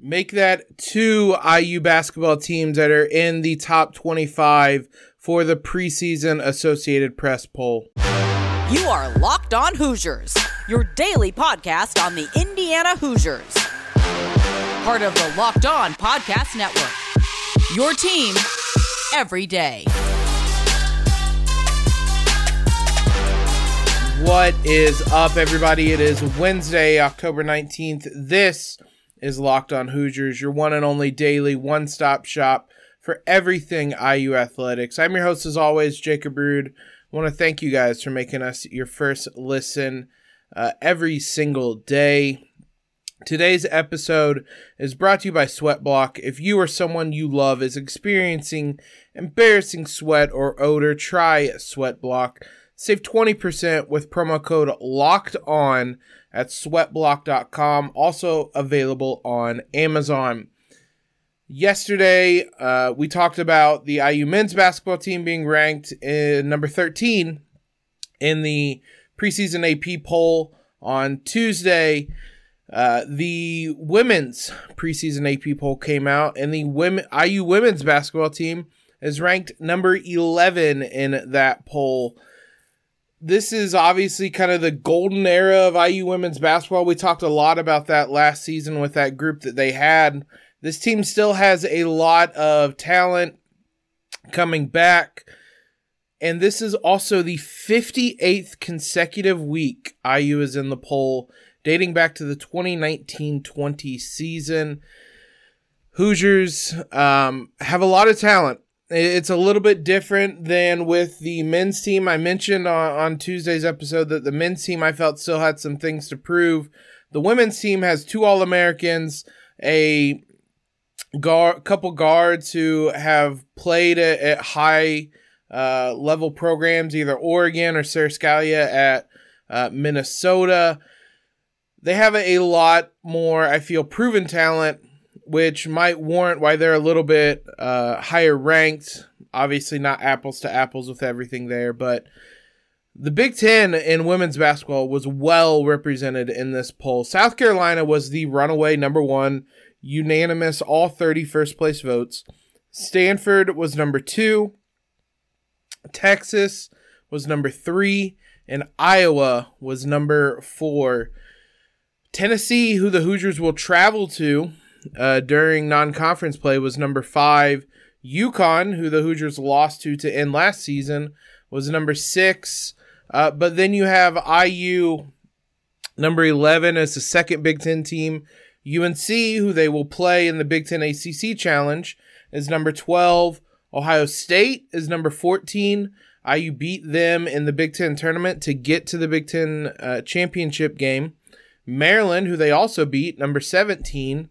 Make that two IU basketball teams that are in the top 25 for the preseason Associated Press poll. You are Locked On Hoosiers, your daily podcast on the Indiana Hoosiers. Part of the Locked On Podcast Network. Your team every day. What is up, everybody? It is Wednesday, October 19th. This is Locked On Hoosiers, your one and only daily one stop shop for everything IU athletics. I'm your host, as always, Jacob Rude. I want to thank you guys for making us your first listen uh, every single day. Today's episode is brought to you by Sweatblock. If you or someone you love is experiencing embarrassing sweat or odor, try Sweatblock. Save 20% with promo code locked on at sweatblock.com. Also available on Amazon. Yesterday, uh, we talked about the IU men's basketball team being ranked in number 13 in the preseason AP poll on Tuesday. Uh, the women's preseason AP poll came out, and the women IU women's basketball team is ranked number 11 in that poll this is obviously kind of the golden era of IU women's basketball. We talked a lot about that last season with that group that they had. This team still has a lot of talent coming back. And this is also the 58th consecutive week IU is in the poll, dating back to the 2019 20 season. Hoosiers um, have a lot of talent it's a little bit different than with the men's team. I mentioned on, on Tuesday's episode that the men's team I felt still had some things to prove. The women's team has two All Americans, a guard, couple guards who have played at, at high uh, level programs, either Oregon or Sara Scalia at uh, Minnesota. They have a lot more, I feel, proven talent which might warrant why they're a little bit uh, higher ranked. Obviously, not apples to apples with everything there, but the Big Ten in women's basketball was well represented in this poll. South Carolina was the runaway number one, unanimous, all 30 first place votes. Stanford was number two. Texas was number three. And Iowa was number four. Tennessee, who the Hoosiers will travel to uh, during non-conference play was number five. UConn, who the Hoosiers lost to to end last season, was number six. Uh, but then you have IU, number 11, as the second Big Ten team. UNC, who they will play in the Big Ten ACC Challenge, is number 12. Ohio State is number 14. IU beat them in the Big Ten tournament to get to the Big Ten uh, championship game. Maryland, who they also beat, number 17.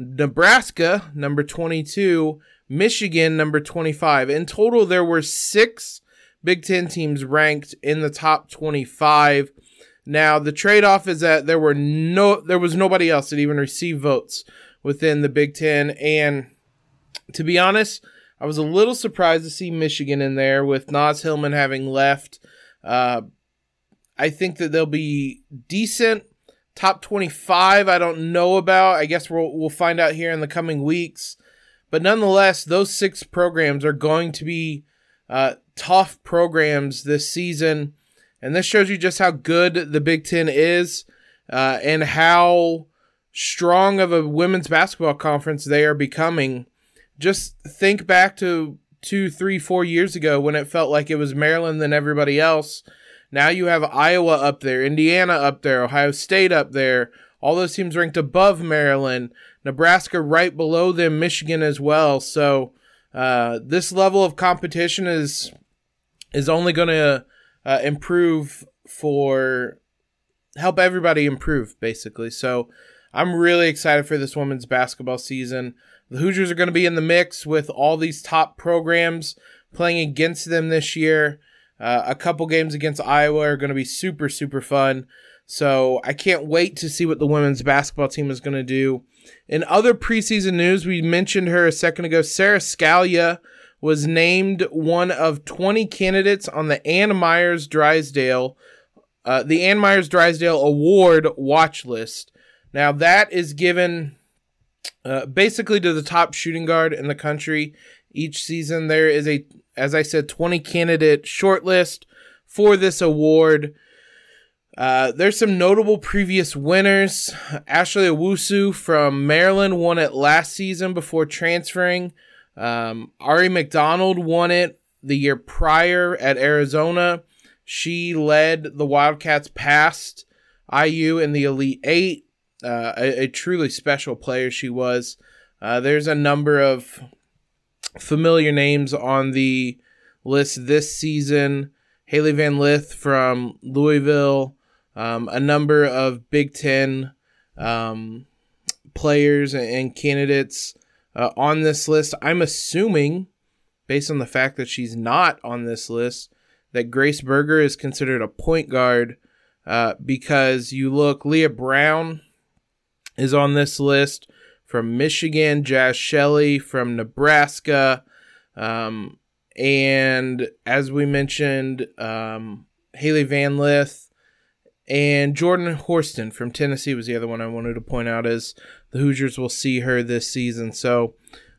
Nebraska, number 22, Michigan, number 25. In total, there were six Big Ten teams ranked in the top 25. Now, the trade off is that there were no, there was nobody else that even received votes within the Big Ten. And to be honest, I was a little surprised to see Michigan in there with Naz Hillmon having left. Uh, I think that they'll be decent Top 25, I don't know about. I guess we'll, we'll find out here in the coming weeks. But nonetheless, those six programs are going to be uh, tough programs this season. And this shows you just how good the Big Ten is uh, and how strong of a women's basketball conference they are becoming. Just think back to two, three, four years ago when it felt like it was Maryland than everybody else. Now you have Iowa up there, Indiana up there, Ohio State up there. All those teams ranked above Maryland, Nebraska right below them, Michigan as well. So uh, this level of competition is is only going to uh, improve for help everybody improve basically. So I'm really excited for this women's basketball season. The Hoosiers are going to be in the mix with all these top programs playing against them this year. Uh, a couple games against Iowa are going to be super, super fun. So I can't wait to see what the women's basketball team is going to do. In other preseason news, we mentioned her a second ago. Sara Scalia was named one of 20 candidates on the Ann Meyers Drysdale, uh, the Ann Meyers Drysdale Award watch list. Now that is given uh, basically to the top shooting guard in the country each season. There is a, as I said, 20 candidate shortlist for this award. Uh, there's some notable previous winners. Ashley Owusu from Maryland won it last season before transferring. Um, Aari McDonald won it the year prior at Arizona. She led the Wildcats past IU in the Elite Eight. Uh, a, a, truly special player she was. Uh, there's a number of familiar names on the list this season. Hailey Van Lith from Louisville, um, a number of Big Ten um, players and candidates uh, on this list. I'm assuming, based on the fact that she's not on this list, that Grace Berger is considered a point guard uh, because you look, Leigha Brown is on this list from Michigan, Jaz Shelley from Nebraska. Um, and as we mentioned, um, Hailey Van Lith and Jordan Horston from Tennessee was the other one I wanted to point out as the Hoosiers will see her this season. So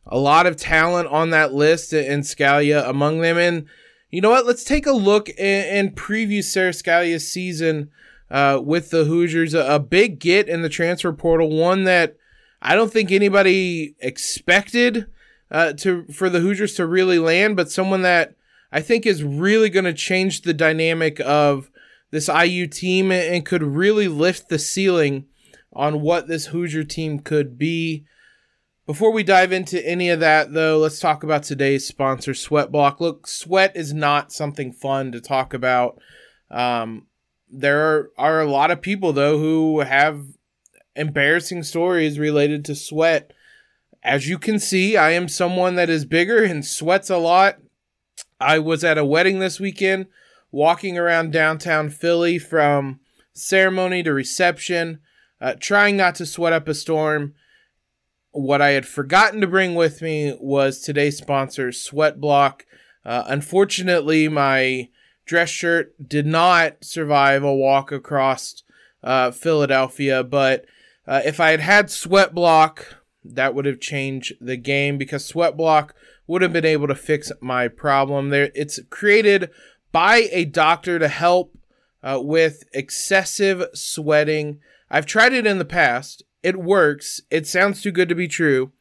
a lot of talent on that list and Scalia among them. And you know what? Let's take a look and, preview Sara Scalia's season uh, with the Hoosiers. A big get in the transfer portal, one that I don't think anybody expected uh, to for the Hoosiers to really land, but someone that I think is really going to change the dynamic of this IU team and could really lift the ceiling on what this Hoosier team could be. Before we dive into any of that, though, let's talk about today's sponsor, Sweat Block. Look, sweat is not something fun to talk about. Um, there are, are a lot of people, though, who have embarrassing stories related to sweat as you can see, I am someone that is bigger and sweats a lot. I was at a wedding this weekend, walking around downtown Philly from ceremony to reception, uh, trying not to sweat up a storm. What I had forgotten to bring with me was today's sponsor, Sweat Block. Uh, unfortunately, my dress shirt did not survive a walk across uh, Philadelphia, but uh, if I had had Sweat Block, that would have changed the game because Sweat Block would have been able to fix my problem. There, it's created by a doctor to help uh, with excessive sweating. I've tried it in the past. It works. It sounds too good to be true.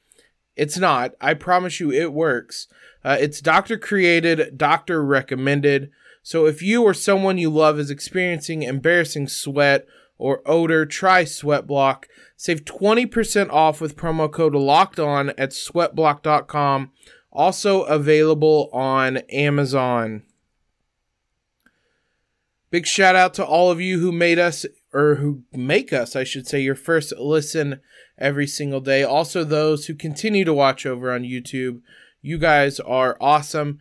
It's not. I promise you, it works. Uh, it's doctor created, doctor recommended. So if you or someone you love is experiencing embarrassing sweat or odor, try Sweat Block. Save 20% off with promo code locked on at sweatblock.com. Also available on Amazon. Big shout out to all of you who made us, or who make us, I should say, your first listen every single day. Also, those who continue to watch over on YouTube. You guys are awesome.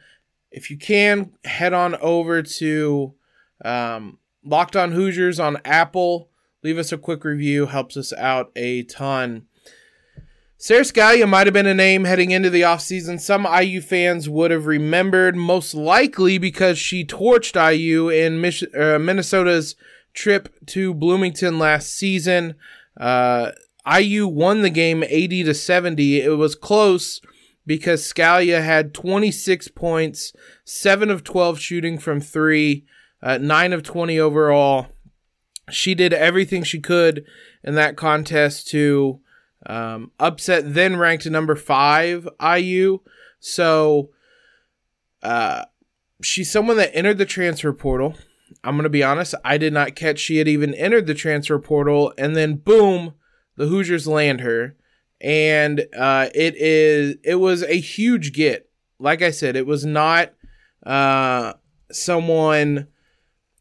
If you can, head on over to um, Locked on Hoosiers on Apple leave us a quick review, helps us out a ton. Sara Scalia might have been a name heading into the offseason some IU fans would have remembered, most likely because she torched IU in Mich- uh, Minnesota's trip to Bloomington last season. Uh, IU won the game 80 to 70. It was close because Scalia had 26 points, 7 of 12 shooting from 3, uh, 9 of 20 overall she did everything she could in that contest to um, upset then ranked number five IU. So uh, she's someone that entered the transfer portal. I'm going to be honest, I did not catch she had even entered the transfer portal. And then, boom, the Hoosiers land her. And uh, it is it was a huge get. Like I said, it was not uh, someone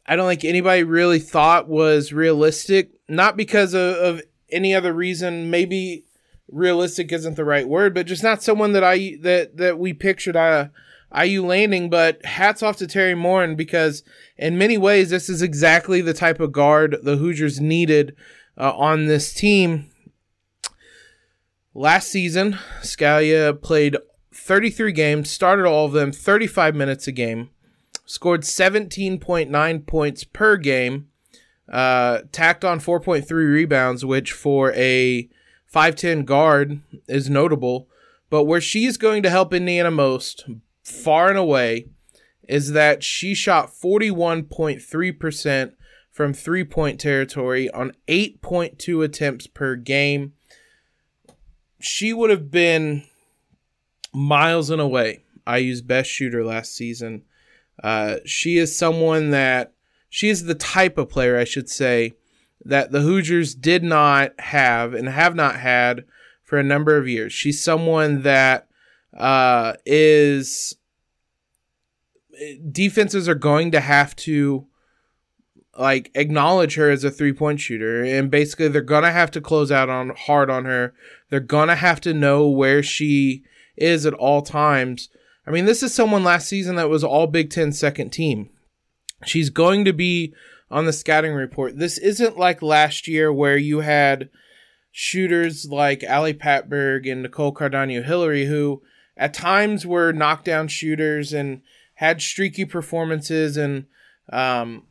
I don't think anybody really thought was realistic. Not because of, of any other reason. Maybe realistic isn't the right word, but just not someone that I that that we pictured uh, IU landing. But hats off to Teri Moren because in many ways this is exactly the type of guard the Hoosiers needed uh, on this team. Last season, Scalia played 33 games, started all of them, 35 minutes a game scored 17.9 points per game, uh, tacked on 4.3 rebounds, which for a 5'10 guard is notable. But where she's going to help Indiana most, far and away, is that she shot 41.3% from three point territory on 8.2 attempts per game. She would have been miles and away IU's best shooter last season. Uh, she is someone that she is the type of player, I should say, that the Hoosiers did not have and have not had for a number of years. She's someone that uh, is defenses are going to have to like acknowledge her as a three point shooter. And basically they're gonna have to close out on hard on her. They're gonna have to know where she is at all times i mean this is someone last season that was all big ten second team she's going to be on the scouting report this isn't like last year where you had shooters like ali patberg and nicole cardano hillary who at times were knockdown shooters and had streaky performances and um,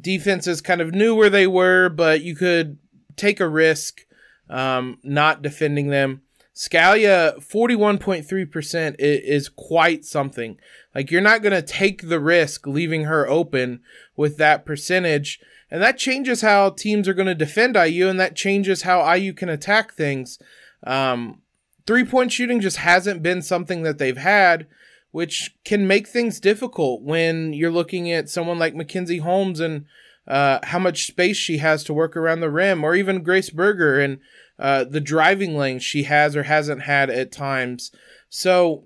defenses kind of knew where they were, but you could take a risk um, not defending them. Scalia, 41.3% is quite something. Like, you're not going to take the risk leaving her open with that percentage. And that changes how teams are going to defend IU, and that changes how IU can attack things. Um, three point shooting just hasn't been something that they've had which can make things difficult when you're looking at someone like Mackenzie Holmes and uh, how much space she has to work around the rim, or even Grace Berger and uh, the driving lanes she has or hasn't had at times. So,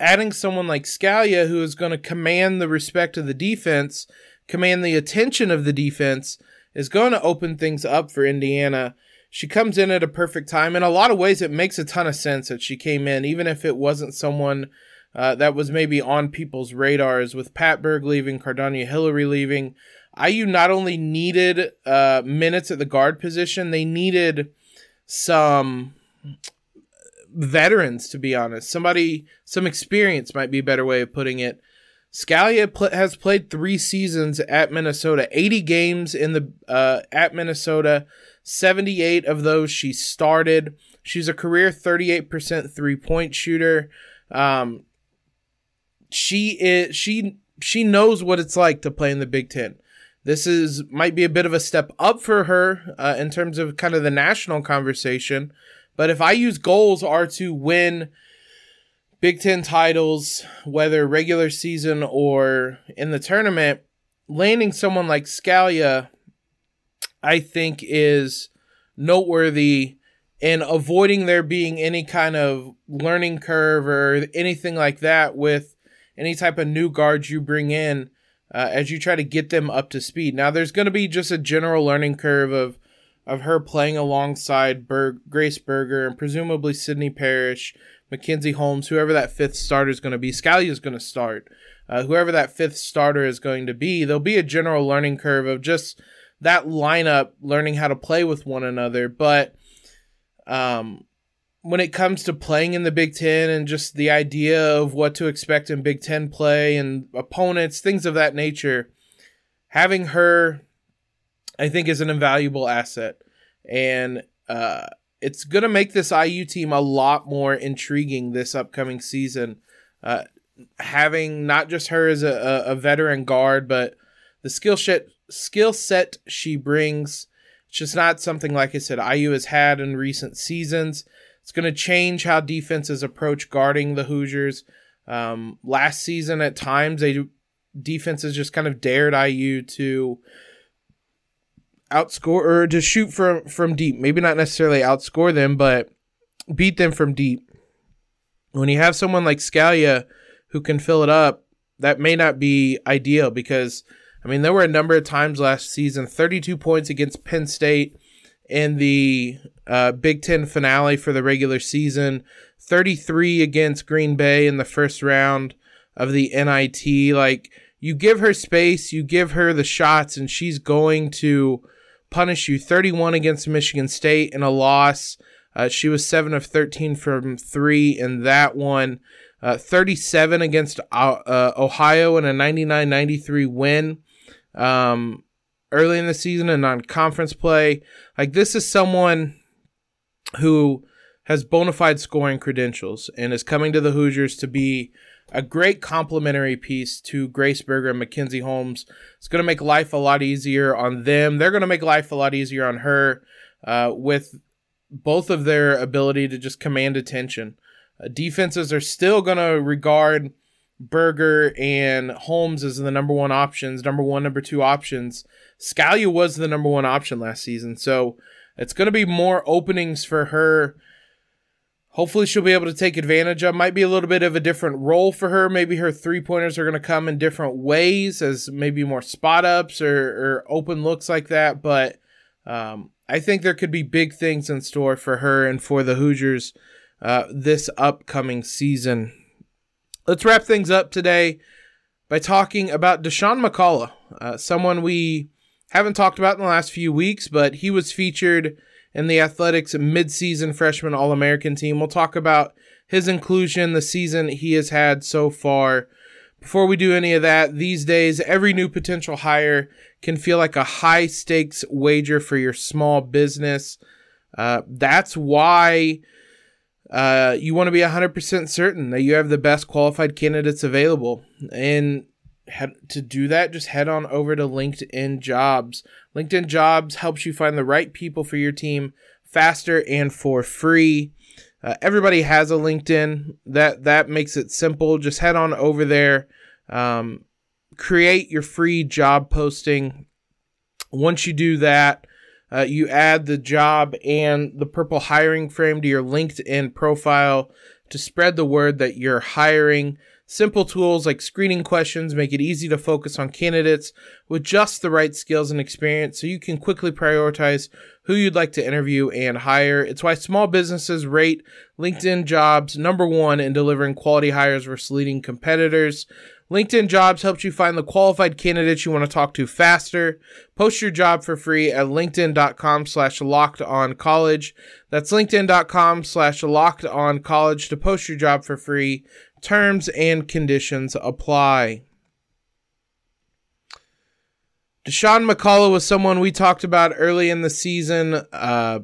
adding someone like Scalia, who is going to command the respect of the defense, command the attention of the defense, is going to open things up for Indiana. She comes in at a perfect time. In a lot of ways, it makes a ton of sense that she came in, even if it wasn't someone uh, that was maybe on people's radars with Patberg leaving, Cardano Hillary leaving. IU not only needed uh, minutes at the guard position, they needed some veterans, to be honest. Somebody, some experience might be a better way of putting it. Scalia pl- has played three seasons at Minnesota, 80 games in the uh, at Minnesota, 78 of those she started. She's a career 38% three point shooter. Um, she is she she knows what it's like to play in the Big Ten. This is might be a bit of a step up for her uh, in terms of kind of the national conversation. But if IU's goals are to win Big Ten titles, whether regular season or in the tournament, landing someone like Scalia, I think, is noteworthy in avoiding there being any kind of learning curve or anything like that with any type of new guards you bring in uh, as you try to get them up to speed. Now, there's going to be just a general learning curve of of her playing alongside Berg, Grace Berger and presumably Sydney Parrish, Mackenzie Holmes, whoever that fifth starter is going to be. Scalia is going to start. Uh, whoever that fifth starter is going to be, there'll be a general learning curve of just that lineup learning how to play with one another. But um, when it comes to playing in the Big Ten and just the idea of what to expect in Big Ten play and opponents, things of that nature, having her, I think, is an invaluable asset. And uh, it's going to make this IU team a lot more intriguing this upcoming season. Uh, having not just her as a, a veteran guard, but the skill set skill set she brings. It's just not something like I said IU has had in recent seasons. It's going to change how defenses approach guarding the Hoosiers. Um, last season, at times, they defenses just kind of dared IU to outscore or to shoot from from deep. Maybe not necessarily outscore them, but beat them from deep. When you have someone like Scalia who can fill it up, that may not be ideal because I mean there were a number of times last season, 32 points against Penn State in the uh, Big Ten finale for the regular season, 33 against Green Bay in the first round of the NIT. Like, you give her space, you give her the shots, and she's going to punish you. 31 against Michigan State in a loss. Uh, she was 7 of 13 from 3 in that one. Uh, 37 against uh, uh Ohio in a 99 93 win. Um, early in the season and on conference play. Like this is someone who has bona fide scoring credentials and is coming to the Hoosiers to be a great complementary piece to Grace Berger and Mackenzie Holmes. It's going to make life a lot easier on them. They're going to make life a lot easier on her uh, with both of their ability to just command attention. Uh, defenses are still going to regard Berger and Holmes as the number one options, number one, number two options. Scalia was the number one option last season. So it's going to be more openings for her hopefully she'll be able to take advantage of. Might be a little bit of a different role for her. Maybe her three pointers are going to come in different ways, as maybe more spot ups or, or open looks like that. But um, I think there could be big things in store for her and for the Hoosiers uh, this upcoming season. Let's wrap things up today by talking about Dasan McCullough, uh, someone we haven't talked about in the last few weeks, but he was featured in the Athletics midseason freshman All American team. We'll talk about his inclusion, the season he has had so far. Before we do any of that, these days, every new potential hire can feel like a high stakes wager for your small business. Uh, that's why uh, you want to be 100% certain that you have the best qualified candidates available. And to do that, just head on over to LinkedIn Jobs. LinkedIn Jobs helps you find the right people for your team faster and for free. Uh, everybody has a LinkedIn. That that makes it simple. Just head on over there, um, create your free job posting. Once you do that, uh, you add the job and the purple hiring frame to your LinkedIn profile to spread the word that you're hiring. Simple tools like screening questions make it easy to focus on candidates with just the right skills and experience so you can quickly prioritize who you'd like to interview and hire. It's why small businesses rate LinkedIn jobs number one in delivering quality hires versus leading competitors. LinkedIn Jobs helps you find the qualified candidates you want to talk to faster. Post your job for free at linkedin.com slash locked on college. That's linkedin.com slash locked on college to post your job for free. Terms and conditions apply. Dasan McCullough was someone we talked about early in the season. Uh,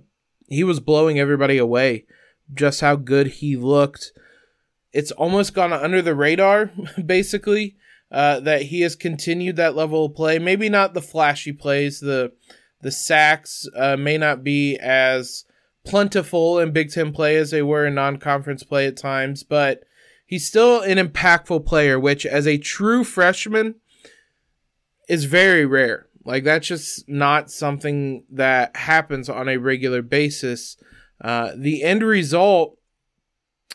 he was blowing everybody away, just how good he looked. It's almost gone under the radar, basically, uh, that he has continued that level of play. Maybe not the flashy plays, the the sacks uh, may not be as plentiful in Big Ten play as they were in non conference play at times, but he's still an impactful player, which as a true freshman is very rare. Like that's just not something that happens on a regular basis. Uh, the end result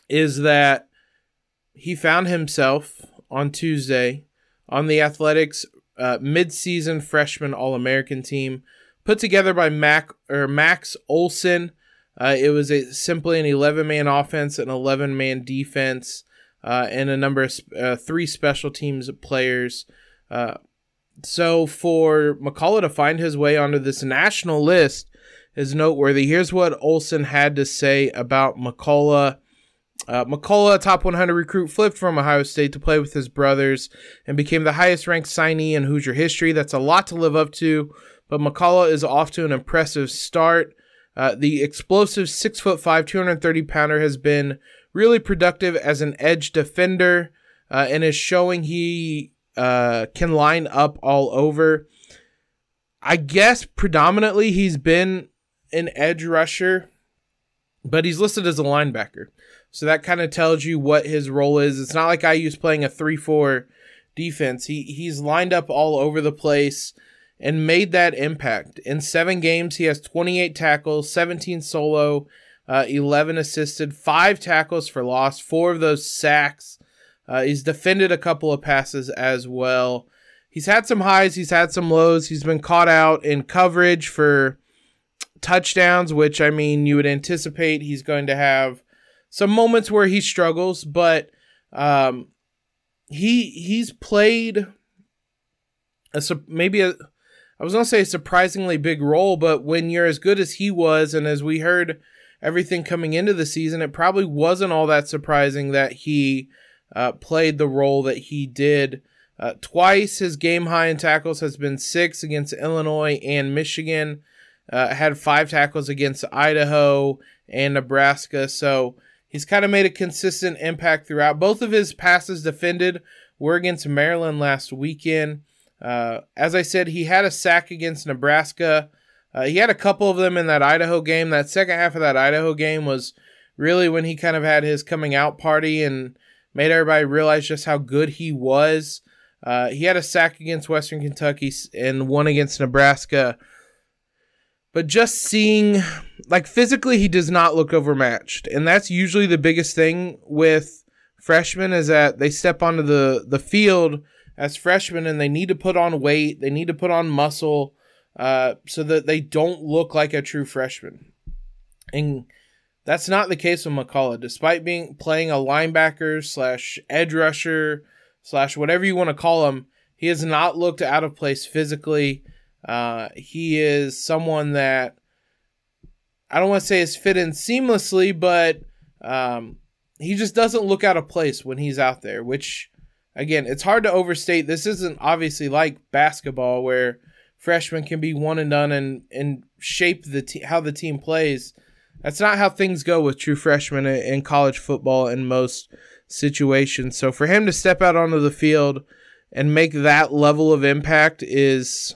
is that he found himself on Tuesday on the Athletics uh, midseason freshman All American team put together by Mac or Max Olson. Uh, it was a simply an 11 man offense, an 11 man defense uh, and a number of uh, three special teams players. Uh, so for McCullough to find his way onto this national list is noteworthy. Here's what Olson had to say about McCullough. Uh, McCullough, top 100 recruit, flipped from Ohio State to play with his brothers and became the highest ranked signee in Hoosier history. That's a lot to live up to, but McCullough is off to an impressive start. Uh, the explosive 6'5, 230 pounder has been really productive as an edge defender uh, and is showing he uh, can line up all over. I guess predominantly he's been an edge rusher, but he's listed as a linebacker. So that kind of tells you what his role is. It's not like IU's playing a 3 4 defense. He, he's lined up all over the place and made that impact. In seven games, he has 28 tackles, 17 solo, uh, 11 assisted, five tackles for loss, four of those sacks. Uh, he's defended a couple of passes as well. He's had some highs, he's had some lows. He's been caught out in coverage for touchdowns, which I mean, you would anticipate he's going to have some moments where he struggles, but um, he he's played a maybe a I was gonna say a surprisingly big role, but when you're as good as he was, and as we heard everything coming into the season, it probably wasn't all that surprising that he uh, played the role that he did. Uh, twice his game high in tackles has been six against Illinois and Michigan. Uh, had five tackles against Idaho and Nebraska. So he's kind of made a consistent impact throughout. Both of his passes defended were against Maryland last weekend. Uh, as I said, he had a sack against Nebraska. Uh, he had a couple of them in that Idaho game. That second half of that Idaho game was really when he kind of had his coming out party and made everybody realize just how good he was. Uh, he had a sack against Western Kentucky and one against Nebraska. But just seeing, like physically, he does not look overmatched, and that's usually the biggest thing with freshmen is that they step onto the the field as freshmen and they need to put on weight, they need to put on muscle, uh, so that they don't look like a true freshman. And that's not the case with McCullough. Despite being playing a linebacker slash edge rusher slash whatever you want to call him, he has not looked out of place physically. Uh, he is someone that I don't want to say is fit in seamlessly, but um, he just doesn't look out of place when he's out there. Which, again, it's hard to overstate. This isn't obviously like basketball where freshmen can be one and done and and shape the te- how the team plays. That's not how things go with true freshmen in college football in most situations. So for him to step out onto the field and make that level of impact is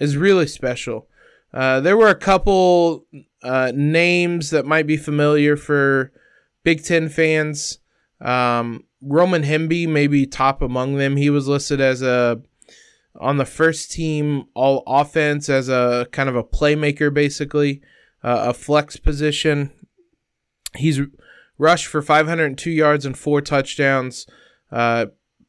is really special. Uh, there were a couple uh, names that might be familiar for Big Ten fans. Um, Roman Hemby may be top among them. He was listed as a on the first team all offense as a kind of a playmaker, basically uh, a flex position. He's rushed for 502 yards and four touchdowns. Uh,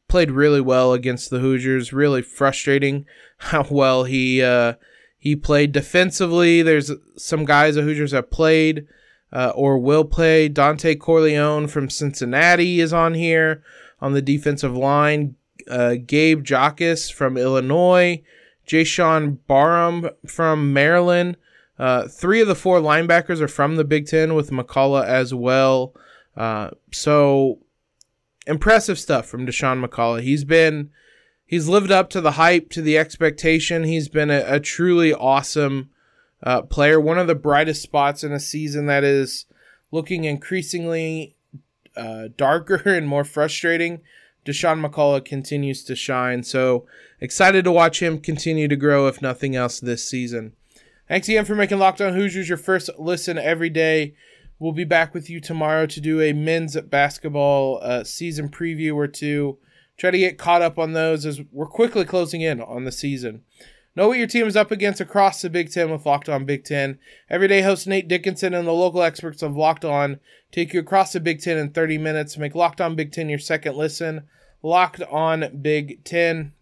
played really well against the Hoosiers. Really frustrating how well he uh, he played defensively. There's some guys the Hoosiers have played uh, or will play. Dontay Corleone from Cincinnati is on here on the defensive line. Uh, Gabe Jacas from Illinois. Jaishawn Barham from Maryland. Uh, three of the four linebackers are from the Big Ten, with McCullough as well. Uh, so impressive stuff from Dasan McCullough. He's been he's lived up to the hype, to the expectation. He's been a, a truly awesome uh, player. One of the brightest spots in a season that is looking increasingly uh, darker and more frustrating. Dasan McCullough continues to shine. So excited to watch him continue to grow, if nothing else, this season. Thanks again for making Locked On Hoosiers your first listen every day. We'll be back with you tomorrow to do a men's basketball uh, season preview or two. Try to get caught up on those as we're quickly closing in on the season. Know what your team is up against across the Big Ten with Locked On Big Ten. Everyday host Nate Dickinson and the local experts of Locked On take you across the Big Ten in 30 minutes. Make Locked On Big Ten your second listen. Locked On Big Ten.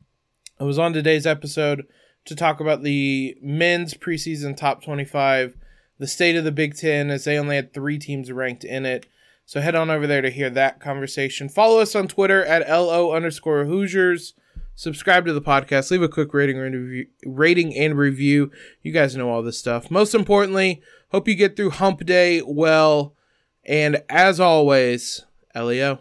I was on today's episode to talk about the men's preseason top 25, the state of the Big Ten, as they only had three teams ranked in it. So head on over there to hear that conversation. Follow us on Twitter at LO underscore Hoosiers. Subscribe to the podcast. Leave a quick rating and review, rating and review. You guys know all this stuff. Most importantly, hope you get through hump day well. And as always, LEO.